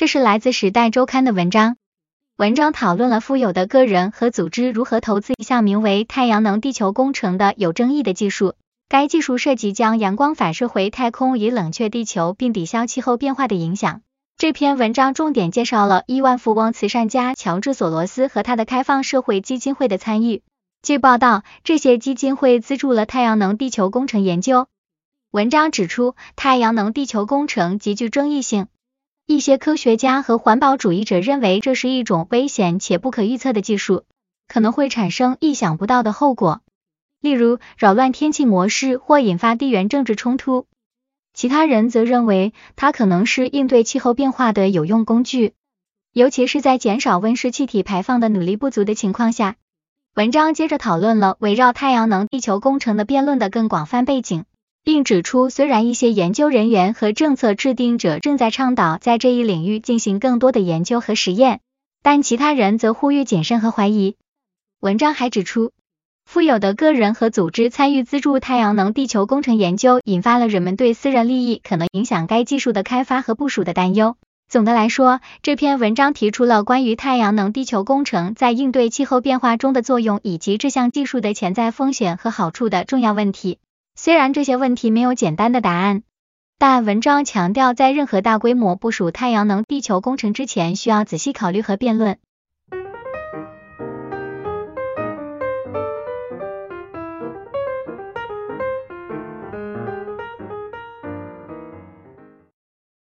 这是来自《时代周刊》的文章。文章讨论了富有的个人和组织如何投资一项名为太阳能地球工程的有争议的技术。该技术涉及将阳光反射回太空，以冷却地球并抵消气候变化的影响。这篇文章重点介绍了亿万富翁慈善家乔治索罗斯和他的开放社会基金会的参与。据报道，这些基金会资助了太阳能地球工程研究。文章指出，太阳能地球工程极具争议性。一些科学家和环保主义者认为这是一种危险且不可预测的技术，可能会产生意想不到的后果，例如扰乱天气模式或引发地缘政治冲突。其他人则认为它可能是应对气候变化的有用工具，尤其是在减少温室气体排放的努力不足的情况下。文章接着讨论了围绕太阳能地球工程的辩论的更广泛背景。并指出，虽然一些研究人员和政策制定者正在倡导在这一领域进行更多的研究和实验，但其他人则呼吁谨慎和怀疑。文章还指出，富有的个人和组织参与资助太阳能地球工程研究，引发了人们对私人利益可能影响该技术的开发和部署的担忧。总的来说，这篇文章提出了关于太阳能地球工程在应对气候变化中的作用，以及这项技术的潜在风险和好处的重要问题。虽然这些问题没有简单的答案，但文章强调，在任何大规模部署太阳能地球工程之前，需要仔细考虑和辩论。